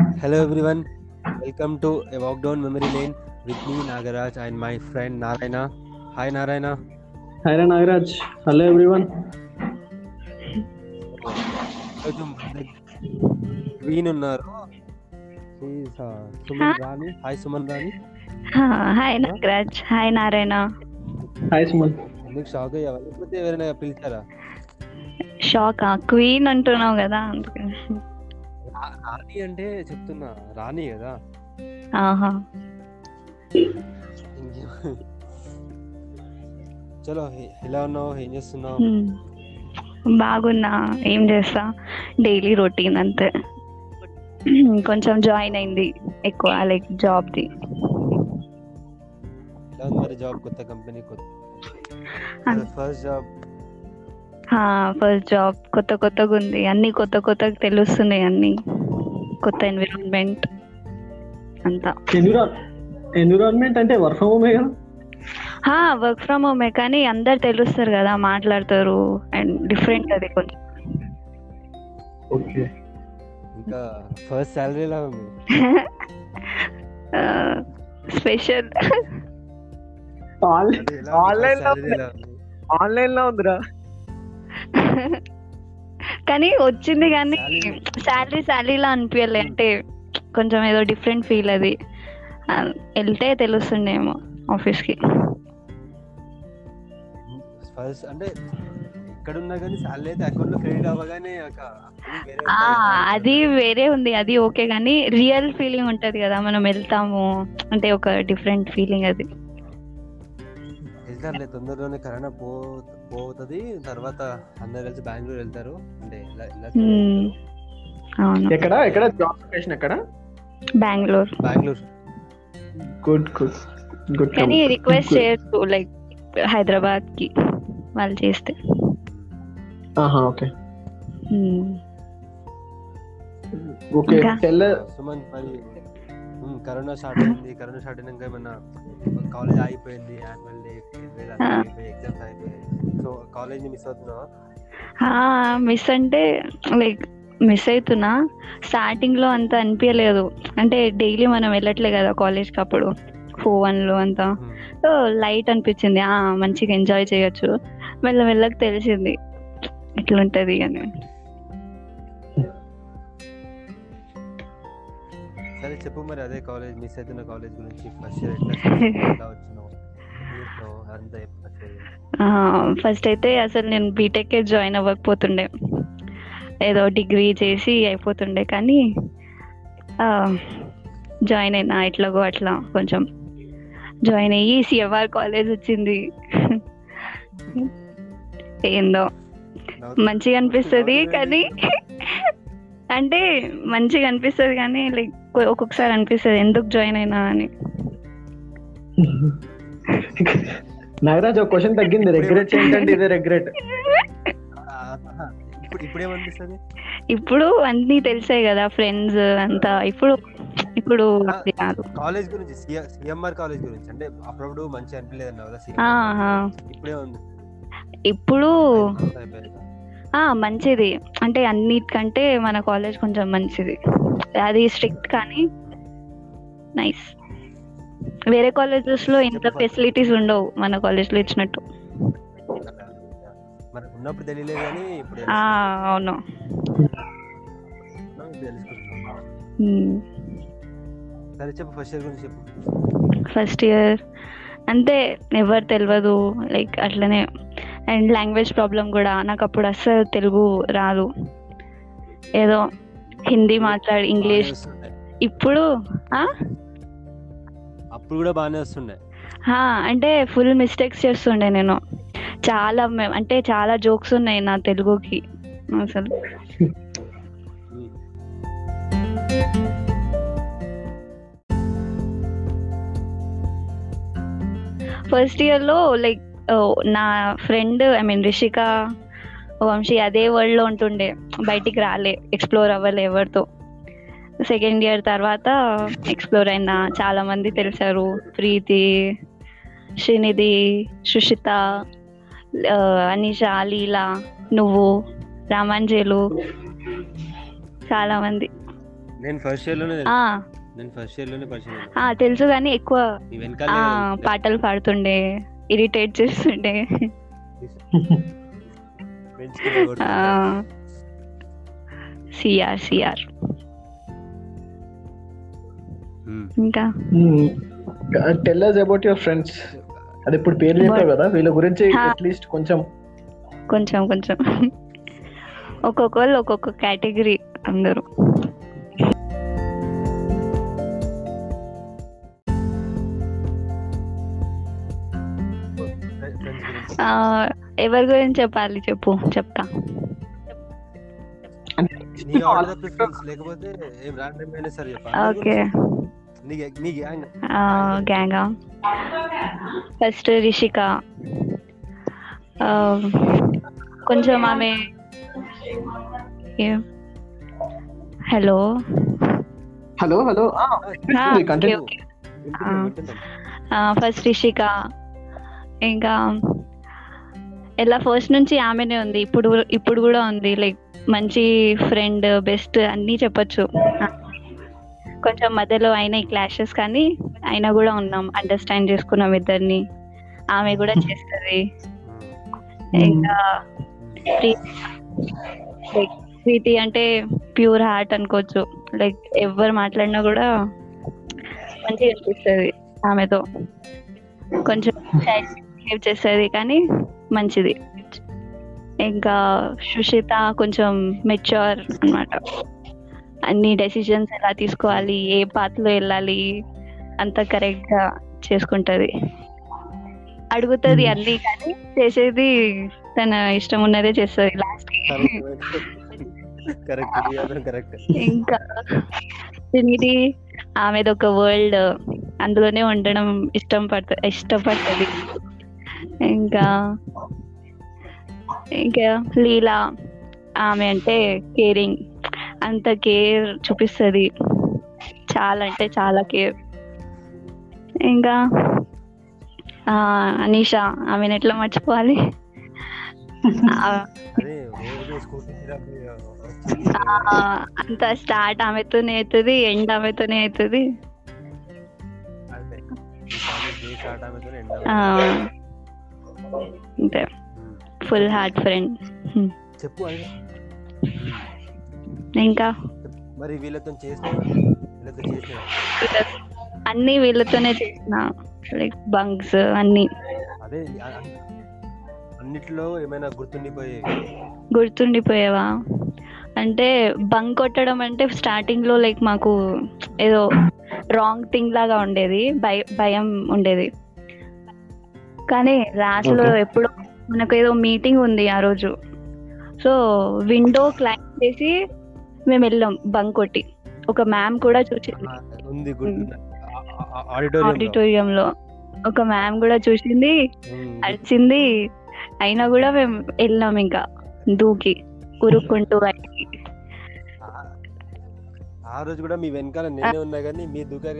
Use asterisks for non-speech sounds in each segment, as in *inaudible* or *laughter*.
Hello everyone, welcome to a walk down memory lane with me Nagaraj and my friend Narayana. Hi Narayana. Hi Nagaraj. Hello everyone. Queen ఉన్నారు uh, Suman Rani hi Suman Rani hi Nagaraj hi Narayana Hi Suman. ఎందుకు shock అయ్యావా లేకపోతే ఎవరైనా పిలిచారా shock queen అంటున్నావు కదా అందుకని రాణి అంటే చెప్తున్నా రాణి కదా? ఆహా. చలో ఎలా ఉన్నావు? ఏం చేస్తున్నావు. బాగున్నా. ఏం చేస్తా? డైలీ రొటీన్ అంతే. కొంచెం జాయిన్ అయింది ఎక్కువ లైక్ జాబ్ది. ఎలా ఉంది మరి జాబ్? కొత్త కంపెనీ కొత్త ఫస్ట్ జాబ్? First job. కొత్త కొత్తగా ఉంది అన్ని కొత్త కొత్తగా తెలుస్తున్నాయి అన్ని. కొత్త ఎన్విరాన్మెంట్ అంతా. ఎన్విరాన్ ఎన్విరాన్మెంట్ అంటే వర్క్ ఫ్రమ్ హోమే కదా? వర్క్ ఫ్రమ్ హోమే కానీ అందరు తెలుస్తారు కదా మాట్లాడతారు అండ్ డిఫరెంట్ అది కొంచెం. ఓకే ఇంకా ఫస్ట్ సాలరీ *laughs* ఎలా ఉంది? స్పెషల్ First లో? ఆన్లైన్లో ఉందిరా. *laughs* కానీ వచ్చింది కానీ శాలరీ శాలరీలా అనిపించలే అంటే కొంచెం ఏదో డిఫరెంట్ ఫీల్ అది. వెళ్తే తెలుస్తుండేమో ఆఫీస్కి ఫస్ట్ అంటే ఇక్కడ ఉన్నా కానీ సాలరీ అయితే అకౌంట్లో క్రెడిట్ అవ్వగానే. అది వేరే ఉంది. అది ఓకే కానీ రియల్ ఫీలింగ్ ఉంటది కదా. మనం వెళ్తాము. అంటే ఒక డిఫరెంట్ ఫీలింగ్ అది. వెళ్తారులే తొందరలోనే కరోనా పో పోతుంది తర్వాత అందరు కలిసి బెంగళూరు వెళ్తారు. అంటే ఎక్కడ ఎక్కడ జాబ్ లొకేషన్ ఎక్కడ? Bengaluru. Bengaluru. Good good good కానీ రిక్వెస్ట్ చేయొచ్చు లైక్ హైదరాబాద్కి వాళ్ళు చేస్తే. ఆహా ఓకే. ఓకే? టెల్ సుమన్ మరి కరోనా స్టార్ట్ అయింది కరోనా స్టార్ట్ అయినాక ఏమన్నా కాలేజ్ ఆగిపోయింది యాన్యువల్ డే ఎగ్జామ్స్ అయిపోయాయి. సో కాలేజ్ మిస్ అవుతున్నావా? మిస్ అంటే లైక్ మిస్ అవుతున్నా. స్టార్టింగ్లో అంత అనిపించలేదు అంటే డైలీ మనం వెళ్ళట్లే కదా కాలేజ్కి అప్పుడు. ఫోన్లో అంతా. ఉమ్, సో లైట్ అనిపించింది. ఆ మంచిగా ఎంజాయ్ చేయొచ్చు. మెల్ల మెల్లకి తెలిసింది. ఎట్లుంటది అని. చెప్పు మరి అదే కాలేజ్ మిస్ అవుతున్న కాలేజ్ గురించి ఫస్ట్ ఇయర్ ఎట్లా వచ్చినావు. ఫస్ట్ అయితే అసలు నేను బీటెక్ జాయిన్ అవ్వకపోతుండే. ఏదో డిగ్రీ చేసి అయిపోతుండే కానీ జాయిన్ అయినా ఎట్లాగో అట్లా కొంచెం జాయిన్ అయ్యి సిఎంఆర్ కాలేజ్ వచ్చింది. *laughs* ఏందో. మంచిగా అనిపిస్తుంది కానీ *laughs* అంటే మంచిగా అనిపిస్తుంది కానీ లైక్ ఒక్కొక్కసారి అనిపిస్తుంది ఎందుకు జాయిన్ అయినా అని. నాగరాజ్ ఒక క్వశ్చన్ తగ్గింది. రెగ్రెట్ ఏంటంటే ఇదే రెగ్రెట్. ఇప్పుడు ఇప్పుడు ఏమనిపిస్తుంది? ఇప్పుడు అన్నీ తెలిసాయి కదా ఫ్రెండ్స్ అంతా. ఇప్పుడు ఇప్పుడు అది కాదు. కాలేజ్ గురించి సిఎంఆర్ కాలేజ్ గురించి. అంటే అప్పుడప్పుడు మంచి అనిపించలేదు. ఇప్పుడే ఉంది ఇప్పుడు మంచిది. అంటే అన్నిటికంటే మన కాలేజ్ కొంచెం మంచిది. అది స్ట్రిక్ట్ కానీ నైస్ వేరే కాలేజెస్లో ఇంత ఫెసిలిటీస్ ఉండవు మన కాలేజ్లో ఇచ్చినట్టు. మరి ఉన్నప్పుడు తెలియలేదు కానీ ఇప్పుడు ఆ అవును. సరే చెప్పు ఫస్ట్ ఇయర్ గురించి చెప్పు. ఫస్ట్ ఇయర్ అంతే ఎవరు తెలియదు లైక్ అట్లనే అండ్ లాంగ్వేజ్ ప్రాబ్లం కూడా నాకు అప్పుడు అస్సలు తెలుగు రాదు ఏదో హిందీ మాట్లాడి ఇంగ్లీష్. ఇప్పుడు? అప్పుడు కూడా బాగానే వస్తుండే అంటే ఫుల్ మిస్టేక్స్ చేస్తుండే నేను చాలా అంటే చాలా జోక్స్ ఉన్నాయి నా తెలుగుకి అసలు. *laughs* ఫస్ట్ ఇయర్లో లైక్ నా friend I mean Rishika Vamsi అదే వరల్డ్లో ఉంటుండే. బయటికి రాలే ఎక్స్ప్లోర్ అవ్వలే ఎవరితో. సెకండ్ ఇయర్ తర్వాత ఎక్స్ప్లోర్ అయిన. చాలా మంది తెలిసారు. ప్రీతి శ్రీనిధి సుషిత అనిష లీలా నువ్వు రామాంజలు చాలా మంది. నేను ఫస్ట్ ఇయర్లోనే ఆ, నేను ఫస్ట్ ఇయర్లోనే పరిచయం అయ్యాను. ఆ, తెలుసు కానీ ఎక్కువ పాటలు పాడుతుండే. ఇరిటేట్ చేస్తుండే. CR CR. ఉమ్. ఇంకా? Tell us about your friends అది ఇప్పుడు పేర్లు చెప్పావు కదా వీళ్ళ గురించి. అట్లీస్ట్ కొంచెం. కొంచెం కొంచెం. ఒక్కొక్కళ్ళు ఒక్కొక్క కేటగిరీ అందరూ. ఎవరి గురించి చెప్పాలి చెప్పు చెప్తా. నీ ఆర్డర్ ఆఫ్ ఫ్రెండ్స్ లేకపోతే ఏం రాండమ్ అయినా సరే చెప్పు. ఓకే. నీ నీ గ్యాంగ్ గ్యాంగా ఫస్ట్ రిషిక. ఆ, కొంచెం ఆమె hello hello hello continue first Rishika. ఇంకా ఎలా ఫస్ట్ నుంచి ఆమెనే ఉంది. ఇప్పుడు ఇప్పుడు కూడా ఉంది. లైక్ మంచి ఫ్రెండ్ బెస్ట్ అన్నీ చెప్పొచ్చు. కొంచెం మధ్యలో అయినాయి క్లాషెస్ కానీ అయినా కూడా ఉన్నాం. అండర్స్టాండ్ చేసుకున్నాం ఇద్దరిని. ఆమె కూడా చేస్తుంది. ఇంకా ప్రీతి లైక్ ప్రీతి అంటే ప్యూర్ హార్ట్ అనుకోవచ్చు. లైక్ ఎవరు మాట్లాడినా కూడా మంచిగా అనిపిస్తుంది ఆమెతో. కొంచెం బిహేవ్ చేస్తుంది కానీ మంచిది. ఇంకా సుషిత కొంచెం మెచ్యూర్ అన్నమాట. అన్ని డెసిషన్స్ ఎలా తీసుకోవాలి ఏ పాత్రలో వెళ్ళాలి అంత కరెక్ట్గా చేసుకుంటది. అడుగుతుంది Hmm. అన్ని కానీ చేసేది తన ఇష్టం ఉన్నదే చేస్తుంది లాస్ట్ *laughs* ఇంకా దీనికి ఆమెది ఒక వరల్డ్ అందులోనే ఉండడం ఇష్టం పడుతుంది ఇష్టపడుతుంది ఇంకా ఇంకా లీలా ఆమె అంటే కేరింగ్. అంత కేర్ చూపిస్తుంది. చాలా అంటే చాలా కేర్. ఇంకా అనీషా ఆమెను ఎట్లా మర్చిపోవాలి? అంత స్టార్ట్ ఆమెతోనే అవుతుంది ఎండ్ ఆమెతోనే అవుతుంది అంతే ఫుల్ హార్ట్ ఫ్రెండ్. చెప్పు ఇంకా? మరి వీళ్ళతో అన్ని వీళ్ళతోనే చేసిన. లైక్ బంక్స్ అన్ని. అదే అన్నిట్లో ఏమైనా గుర్తుండిపోయే? గుర్తుండిపోయేవా? అంటే బంక్ కొట్టడం అంటే స్టార్టింగ్లో లైక్ మాకు ఏదో రాంగ్ థింగ్ లాగా ఉండేది. భయ భయం ఉండేది. కానీ లాస్ట్లో Okay. ఎప్పుడో మనకు ఏదో మీటింగ్ ఉంది ఆ రోజు. సో విండో క్లైమ్ చేసి మేము వెళ్ళాం బంక్ కొట్టి ఒక మ్యామ్ కూడా చూసింది. ఆడిటోరియంలో. ఒక మ్యామ్ కూడా చూసింది అరిచింది. అయినా కూడా మేము వెళ్ళాం ఇంకా దూకి ఉరుక్కుంటూ బయటికి ఆ రోజు కూడా మీ వెనకాల నేనే ఉన్నా కానీ మీ దూకారు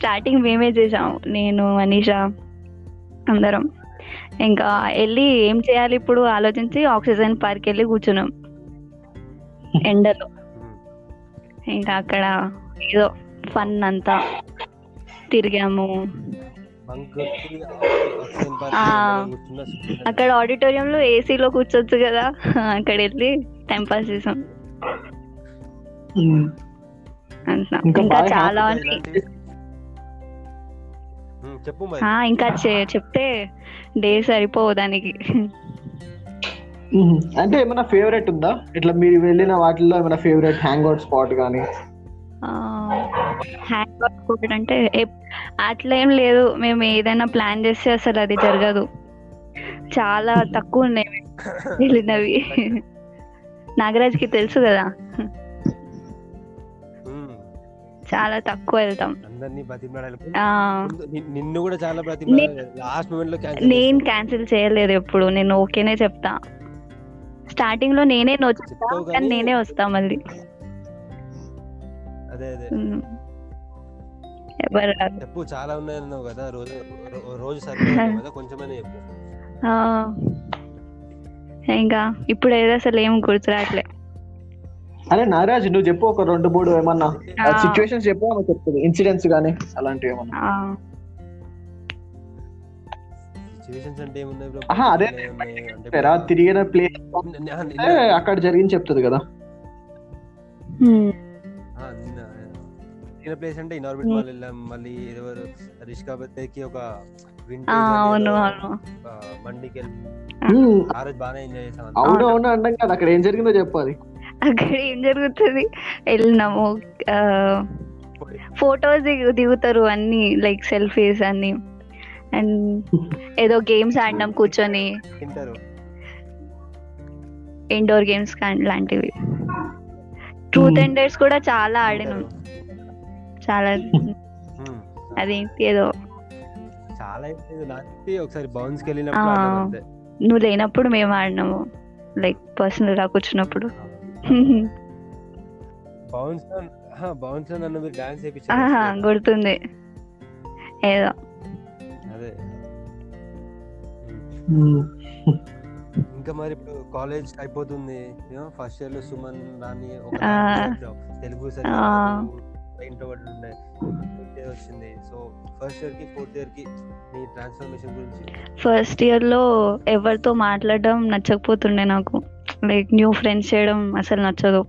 స్టార్టింగ్ మేమే చేసాం నేను మనీషా అందరం. ఇంకా వెళ్ళి ఏం చేయాలి ఇప్పుడు ఆలోచించి ఆక్సిజన్ పార్క్ వెళ్ళి కూర్చున్నాం. ఎండలో. ఇంకా అక్కడ ఏదో ఫన్ అంతా తిరిగాము. అక్కడ ఆడిటోరియంలో ఏసీలో కూర్చోవచ్చు కదా అక్కడ వెళ్ళి టైం పాస్ చేసాం. అంటున్నా ఇంకా చాలా చెప్పు మరి. ఆ, ఇంకా చె- చెప్తే డే సరిపోవు దానికి. అంటే ఏమైనా ఫేవరెట్ ఉందా? ఇట్లా మీరు వెళ్ళిన వాటిల్లో ఏమైనా ఫేవరెట్ హ్యాంగ్ అవుట్ స్పాట్ కానీ హ్యాంగ్ అవుట్ అంటే ఎప్- అట్లా ఏం లేదు. మేము ఏదైనా ప్లాన్ చేస్తే అసలు అది జరగదు. చాలా తక్కువ ఉన్నాయి. *laughs* వెళ్ళినవి. నాగరాజ్కి తెలుసు కదా. చాలా తక్కువ వెళ్తాం. నిన్ను కూడా చాలా లాస్ట్ మూమెంట్ నేను క్యాన్సిల్ చేయలేదు ఎప్పుడు. నేను ఓకేనే చెప్తా. స్టార్టింగ్లో నేనే నో చెప్తా చెప్తావు కానీ నేనే వస్తా మళ్ళీ. చెప్పు చాలా ఉన్నాయన్నావు కదా. రోజు రోజు కదా. కొంచెమైనా చెప్పు. ఇంకా ఇప్పుడు ఏదో అసలు ఏం గుర్తురాట్లే అరే నారాజ్ నువ్వు చెప్పు ఒక రెండు మూడు ఏమన్నా. ఆ. సిచ్యువేషన్స్ చెప్పు ఆమె చెప్తుంది. ఇన్సిడెంట్స్ కానీ అలాంటివి ఏమన్నా. సిచ్యువేషన్స్ అంటే ఏమున్నాయి బ్రో? ఆహా, అదే. ఏమున్నాయి అంటే రా తిరిగిన ప్లేస్ అక్కడ జరిగింది చెప్తుంది కదా. తిరిగిన ప్లేస్ అంటే ఇన్ఆర్బిట్ Hmm. మాల్ వెళ్ళాం. మళ్ళీ ఎవరు రిష్కా బత్తేకి ఒక మండికి వెళ్ళి. ఆ రోజు బాగానే ఎంజాయ్ చేసాం అవును. అవును అంటాం కదా. అక్కడ ఏం జరిగిందో చెప్పు అది. అక్కడ ఏం జరుగుతుంది? వెళ్ళినాము. ఫొటోస్ దిగుతారు అన్ని లైక్ సెల్ఫీస్ అన్ని. అండ్ ఏదో గేమ్స్ ఆడినాం కూర్చొని. ఇండోర్ గేమ్స్ లాంటివి. Truth Hmm. అండ్ డేట్స్ కూడా చాలా ఆడినాం. చాలా Hmm. అదేంటి ఏదో. చాలా ఒకసారి బౌన్స్ నువ్వు లేనప్పుడు మేము ఆడినాము. లైక్ పర్సనల్గా కూర్చున్నప్పుడు బౌన్స్ బౌన్స్ నన్ను మీరు డాన్స్ ఆహా, చేయించారు గుర్తుంది. ఏదో. అదే. ఇంకా మరి ఇప్పుడు కాలేజ్ అయిపోతుంది. ఫస్ట్ ఇయర్లో సుమన్ నాని ఒక. తెలుగు. ఇంట్రోవర్ట్ ఉండే. వచ్చింది. సో ఫస్ట్ ఇయర్కి ఫోర్త్ ఇయర్కి నీ ట్రాన్స్ఫర్మేషన్ గురించి? ఫస్ట్ ఇయర్లో ఎవరితో మాట్లాడడం నచ్చకపోతుండే నాకు. లైక్ న్యూ ఫ్రెండ్స్ చేయడం అసలు నచ్చదు.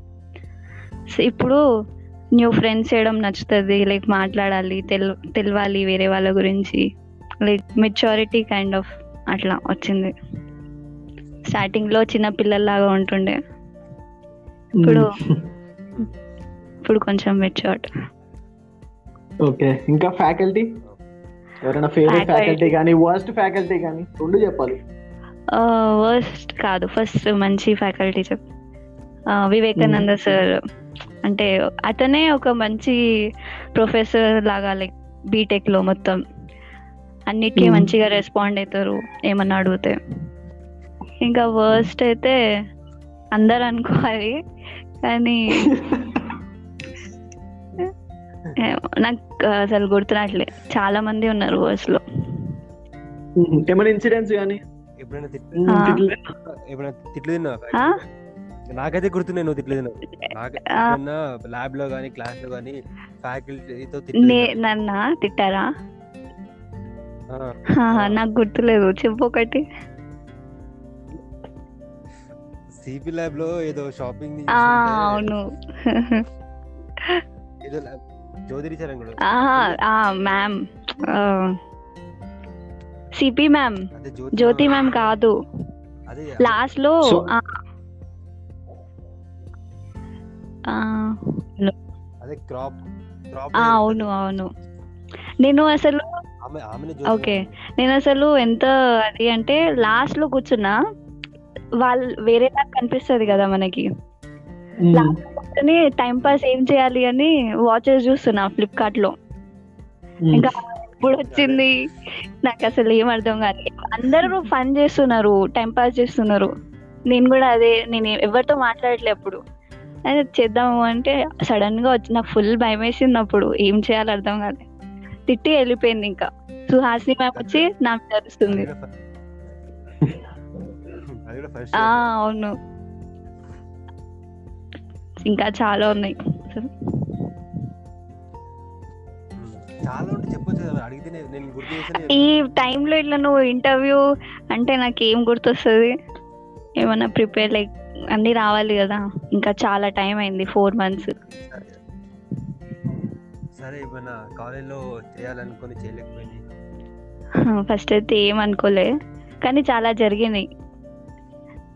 సో ఇప్పుడు న్యూ ఫ్రెండ్స్ చేయడం నచ్చుతుంది లైక్ మాట్లాడాలి తెల్ తెలవాలి వేరే వాళ్ళ గురించి. లైక్ మెచ్యూరిటీ కైండ్ ఆఫ్ అట్లా వచ్చింది. స్టార్టింగ్లో చిన్న పిల్లల్లాగా ఉంటుండే. ఇప్పుడు *laughs* ఇప్పుడు కొంచెం మెచ్యూర్డ్ ఓకే ఇంకా ఫ్యాకల్టీ ఎవరైనా ఫేవరెట్. ఫ్యాకల్టీ కానీ వర్స్ట్ ఫ్యాకల్టీ కానీ రెండు చెప్పాలి. వర్స్ట్ కాదు. ఫస్ట్ మంచి ఫ్యాకల్టీ చెప్ వివేకానంద సార్ అంటే అతనే ఒక మంచి ప్రొఫెసర్ లాగా లైక్ బీటెక్లో మొత్తం. అన్నిటికీ Hmm. మంచిగా రెస్పాండ్ అవుతారు ఏమన్నా అడిగితే. ఇంకా వర్స్ట్ అయితే అందరు అనుకోవాలి కానీ *laughs* నాకు అసలు గుర్తురాట్లే. చాలా మంది ఉన్నారు వర్స్లో. ఏమైనా ఇన్సిడెంట్స్ కానీ ఎప్పుడైనా తిట్లు. ఎప్పుడైనా తిట్లు తిన్నా ఆ? నాకైతే గుర్తున్నాయి నువ్వు తిట్లు తిన్నావు. ల్యాబ్లో కానీ క్లాస్లో కానీ ఫ్యాకల్టీతో నన్న? తిట్టారా? నాకు గుర్తులేదు. చెప్పు ఒకటి. సిపి ల్యాబ్లో ఏదో షాపింగ్ అవును. ఏదో ల్యాబ్ జ్యోతిరి చరణ్ కూడా ma'am. CP ma'am Jyothi ma'am కాదు. అదే లాస్ట్లో అవును అవును. నేను అసలు ఓకే. నేను అసలు ఎంత అది అంటే లాస్ట్లో కూర్చున్నా వాళ్ళు వేరేలా కనిపిస్తది కదా మనకి. టైం పాస్ ఏం చేయాలి అని వాచెస్ చూస్తున్నా ఫ్లిప్కార్ట్లో. ఇంకా ఇప్పుడు వచ్చింది నాకు అసలు ఏం అర్థం కాదు అందరూ ఫన్ చేస్తున్నారు టైం పాస్ చేస్తున్నారు. నేను కూడా అదే నేను ఎవరితో మాట్లాడట్లే అప్పుడు. అదే చేద్దాము అంటే సడన్గా వచ్చి నాకు ఫుల్ భయం వేసింది అప్పుడు ఏం చేయాలో అర్థం కాదు తిట్టి వెళ్ళిపోయింది ఇంకా. సుహాసిని మ్యామ్ వచ్చి నా మీద అరుస్తుంది. అది కూడా ఫస్ట్ ఆ అవును. ఇంకా చాలా ఉన్నాయి. చాలా ఉంటే చెప్పొచ్చు కదా అడిగితే నేను- గుర్తు చేసిన ఈ టైంలో ఇట్లా నువ్వు ఇంటర్వ్యూ అంటే నాకు ఏం గుర్తొస్తుంది? ఏమన్నా ప్రిపేర్ లైక్ అన్ని రావాలి కదా ఇంకా చాలా టైం అయింది ఫోర్ మంత్స్. సరే కాలేజ్లో చేయాలనుకొని చేయలేకపోయింది. ఫస్ట్ అయితే ఏం అనుకోలే కానీ చాలా జరిగినాయి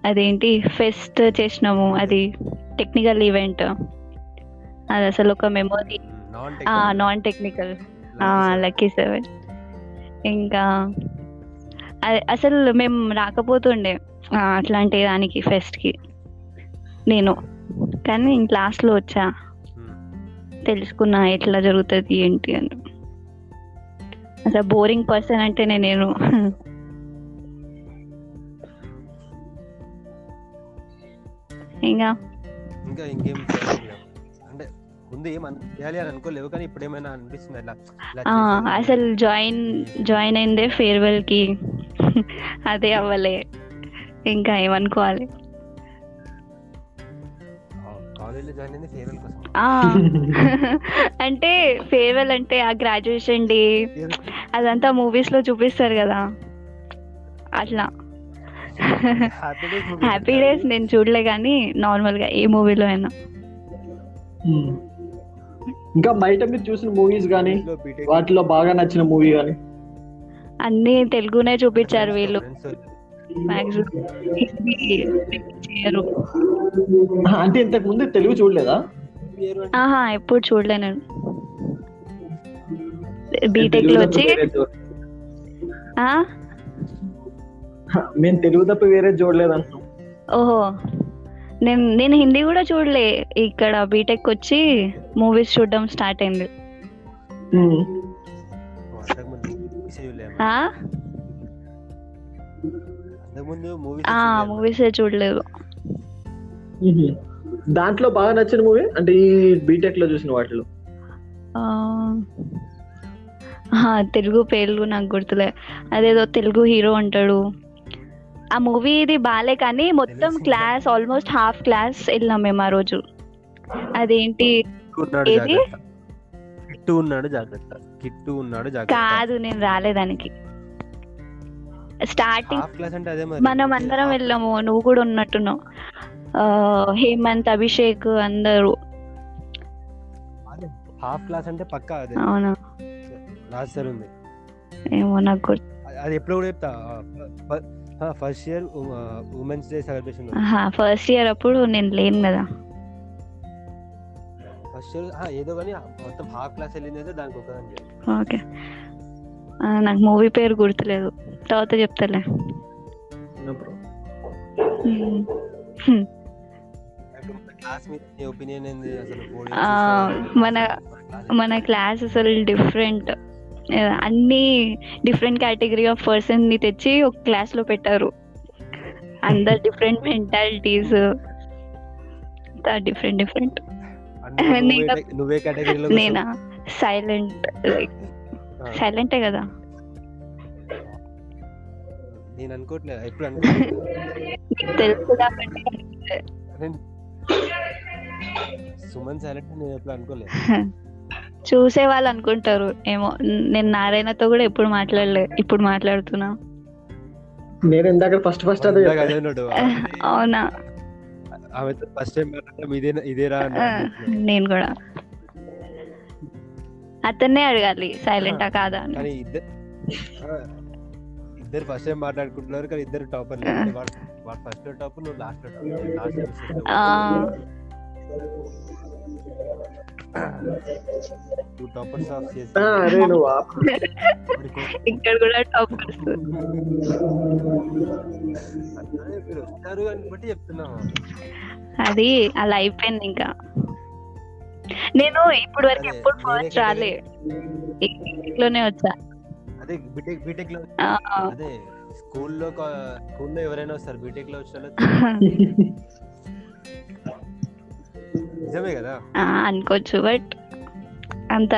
అదేంటి ఫెస్ట్ చేసినాము అది టెక్నికల్ ఈవెంట్. అది అసలు ఒక memory. Non technical lucky seven ఇంకా అ- అసలు మేము రాకపోతుండే అట్లాంటి దానికి ఫెస్ట్కి. నేను. కానీ క్లాస్లో వచ్చా. తెలుసుకున్నా ఎట్లా జరుగుతుంది ఏంటి అని. అసలు బోరింగ్ పర్సన్ అంటే నేను. *laughs* ఇంకా? ఇంకా ఇంకేం ముందు ఏం అన్- చేయాలి అని అనుకోలేవు కానీ ఇప్పుడు ఏమైనా అనిపిస్తుంది అట్లా అసలు జాయిన్ జాయిన్ అయిందే ఫేర్వెల్కి అదే అవ్వలే. ఇంకా ఏమనుకోవాలి? అంటే ఫేర్వెల్ అంటే ఆ గ్రాడ్యుయేషన్ డే అదంతా మూవీస్లో చూపిస్తారు కదా. అట్లా. హ్యాపీ డేస్ హ్యాపీ డేస్ నేను చూడలే కానీ నార్మల్గా ఏ మూవీలో అయినా. Hmm. ఇంకా బయట మీరు చూసిన మూవీస్ కానీ వాటిలో బాగా నచ్చిన మూవీ కానీ అన్ని తెలుగునే చూపించారు వీళ్ళు. అంటే ఇంతకు ముందు తెలుగు చూడలేదా? ఆహా ఎప్పుడు చూడలే నేను. బీటెక్లో వచ్చి ఆ? మేము తెలుగు తప్ప వేరే చూడలేదు అంటున్నాం ఓహో. నేను నేను హిందీ కూడా చూడలే. ఇక్కడ బీటెక్ వచ్చి మూవీస్ చూడడం స్టార్ట్ అయింది. మూవీస్ చూడలేము? ఆ? అంతకుముందు మూవీస్ ఆ మూవీస్ చూడలేదు. దాంట్లో బాగా నచ్చిన మూవీ అంటే ఈ బీటెక్లో చూసిన వాటిలో. తెలుగు పేర్లు నాకు గుర్తులే. అదేదో తెలుగు హీరో ఉంటాడు ఆ మూవీ ఇది బాలే కానీ మొత్తం. క్లాస్ ఆల్మోస్ట్ హాఫ్ క్లాస్ వెళ్ళాం మేము ఆ రోజు. అదేంటి? ఉన్నాడు ఏది? జాగ్రత్త. కిట్టు ఉన్నాడు జాగ్రత్త. కిట్టు ఉన్నాడు జాగ్రత్త. కాదు నేను రాలేదానికి స్టార్టింగ్ మనం అందరం వెళ్ళాము నువ్వు కూడా ఉన్నట్టున్నావు. హేమంత్ అభిషేక్ అందరూ. హాఫ్ క్లాస్ అంటే పక్కా అదే. అవునా? లాస్ట్ సార్ ఉంది. ఏమో నాకు అది ఎప్పుడు కూడా చెప్తా. First year women's day celebration first year అప్పుడు నేను లేను కదా. ఫస్ట్ ఇయర్ ఏదో కానీ మొత్తం హాఫ్ క్లాస్ వెళ్ళింది అయితే దానికి చెప్పి ఓకే. నాకు మూవీ పేరు గుర్తులేదు. తర్వాత చెప్తాలే. మ్మ్. హ్మ్. క్లాస్ మీద నీ ఒపీనియన్ ఏంది? అసలు four ఆ, years మన- మన క్లాస్ అసలు డిఫరెంట్ అన్ని డిఫరెంట్ కేటగిరీ ఆఫ్ పర్సన్ని తెచ్చి ఒక క్లాస్లో పెట్టారు. అందరు డిఫరెంట్ మెంటాలిటీస్ డిఫరెంట్ డిఫరెంట్ నువ్వే నేను- కేటగిరీలో సైలెంట్ లైక్ సైలెంటే కదా? నేను అనుకోవట్లేదు ఎప్పుడు సుమన్ సైలెంట్ నేను ఎప్పుడు అనుకోలేదు. *laughs* చూసే వాళ్ళు అనుకుంటారు. ఏమో నేను నారాయణతో కూడా ఎప్పుడు మాట్లాడలే ఇప్పుడు మాట్లాడుతున్నా. నేను ఇందాక ఫస్ట్ ఫస్ట్ అదే అవునా? ఫస్ట్ టైం మాట్లాడటం ఇదే ఇదేరా. నేను కూడా. అతన్నే అడగాలి సైలెంటా కాదా అని. కానీ ఇద్దరు ఇద్దరు ఫస్ట్ టైం మాట్లాడుకుంటున్నారు కానీ ఇద్దరు టాపర్ వాడు వాడు ఫస్ట్ టాప్ నువ్వు లాస్ట్ లాస్ట్ ఆ, టూ టాపర్స్ ఆఫ్ ఆ, అరే నువ్వు ఆపు. ఇక్కడ కూడా టాప్ మీరు వస్తారు అని బట్టి చెప్తున్నాము అది అలా అయిపోయింది ఇంకా. నేను ఇప్పుడు వరకు ఎప్పుడు ఫస్ట్ రాలే. లోనే వచ్చా. అదే బీటెక్ బీటెక్లో ఆ, అదే స్కూల్లో స్కూల్లో ఎవరైనా వస్తారు బీటెక్లో వాళ్ళు *laughs* నిజమే కదా? ఆ, అనుకోవచ్చు బట్ అంత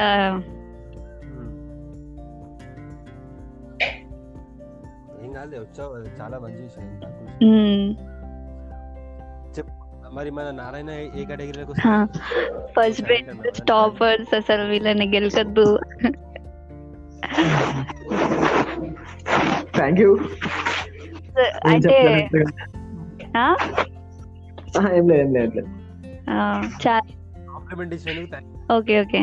ఏం కాదు వచ్చావు అది చాలా మంచి విషయం. మరి మన నారాయణ ఏ- కేటగిరీలోకి ఫస్ట్ బెంచ్ టాపర్స్ అసలు వీళ్ళని గెలకద్దు. థ్యాంక్ యూ అంటే? ఏం లేదు ఏం లేదు. Okay okay.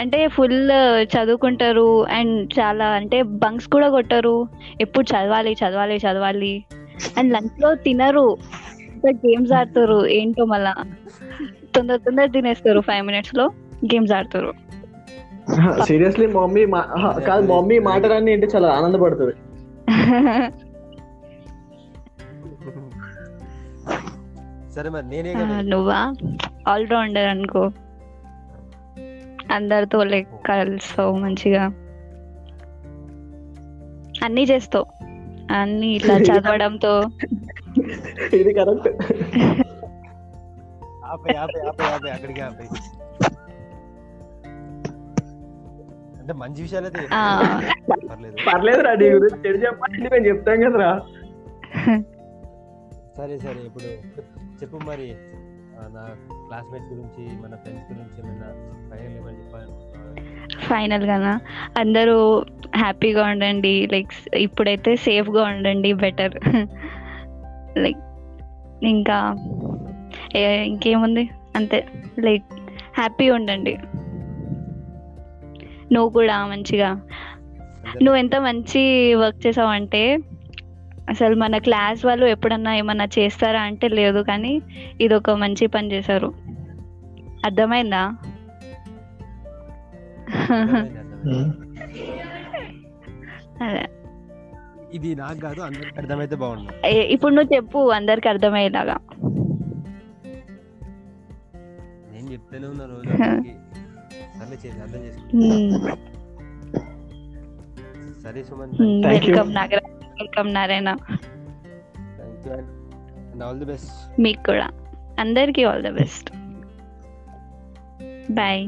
అంటే ఫుల్ చదువుకుంటారు అండ్ చాలా అంటే బంక్స్ కూడా కొట్టరు. ఎప్పుడు చదవాలి చదవాలి చదవాలి. అండ్ లంచ్లో తినరు. గేమ్స్ ఆడతారు. ఏంటో మళ్ళా. తొందర తొందర తినేస్తారు. ఫైవ్ మినిట్స్లో గేమ్స్ ఆడతారు. *laughs* సీరియస్లీ మమ్మీ కాదు మమ్మీ మాటలన్నీ ఏంటి చాలా ఆనందపడుతుంది. *laughs* సరే మరి నేనే నువ్వా? ఆల్ రౌండర్ అనుకో. అందరితో లైక్ కలుస్తావు మంచిగా. అన్ని చేస్తావు. అన్ని ఇట్లా *laughs* చదవడంతో. ఇది కరెక్ట్. ఆపే ఆపే ఆపే ఆపే అక్కడికి ఆపే. అంటే మంచి విషయాలు అయితే. పర్లేదు పర్లేదు. రా నీ గురించి చెడు మేము చెప్తాం కదరా. *laughs* సరే సరే ఇప్పుడు చెప్పు మరి నా క్లాస్మేట్స్ గురించి మన ఫ్రెండ్స్ గురించి ఏమైనా ఫైనల్ ఏమైనా చెప్పాలనుకుంటున్నారా ఫైనల్ గానా? అందరూ హ్యాపీగా ఉండండి లైక్ ఇప్పుడైతే సేఫ్గా ఉండండి బెటర్ లైక్ ఇంకా ఇంకేముంది? అంతే. లైక్ హ్యాపీ ఉండండి. నువ్వు కూడా మంచిగా. నువ్వు ఎంత మంచి వర్క్ చేసావంటే అసలు మన క్లాస్ వాళ్ళు ఎప్పుడన్నా ఏమన్నా చేస్తారా అంటే లేదు కానీ ఇది ఒక మంచి పని చేశారు. అర్థమైందా. అదే. ఇది నాకు కాదు అందరికి అర్థమైతే బాగుండు. ఏ- ఇప్పుడు నువ్వు చెప్పు అందరికి అర్థమయ్యేలాగా. నేను చెప్తూనే ఉన్న రోజు అర్థం Hmm. సరే Suman. Welcome Nagaraj. Welcome Narayana. All the best మీకు కూడా. అందరికీ ఆల్ ద బెస్ట్ బాయ్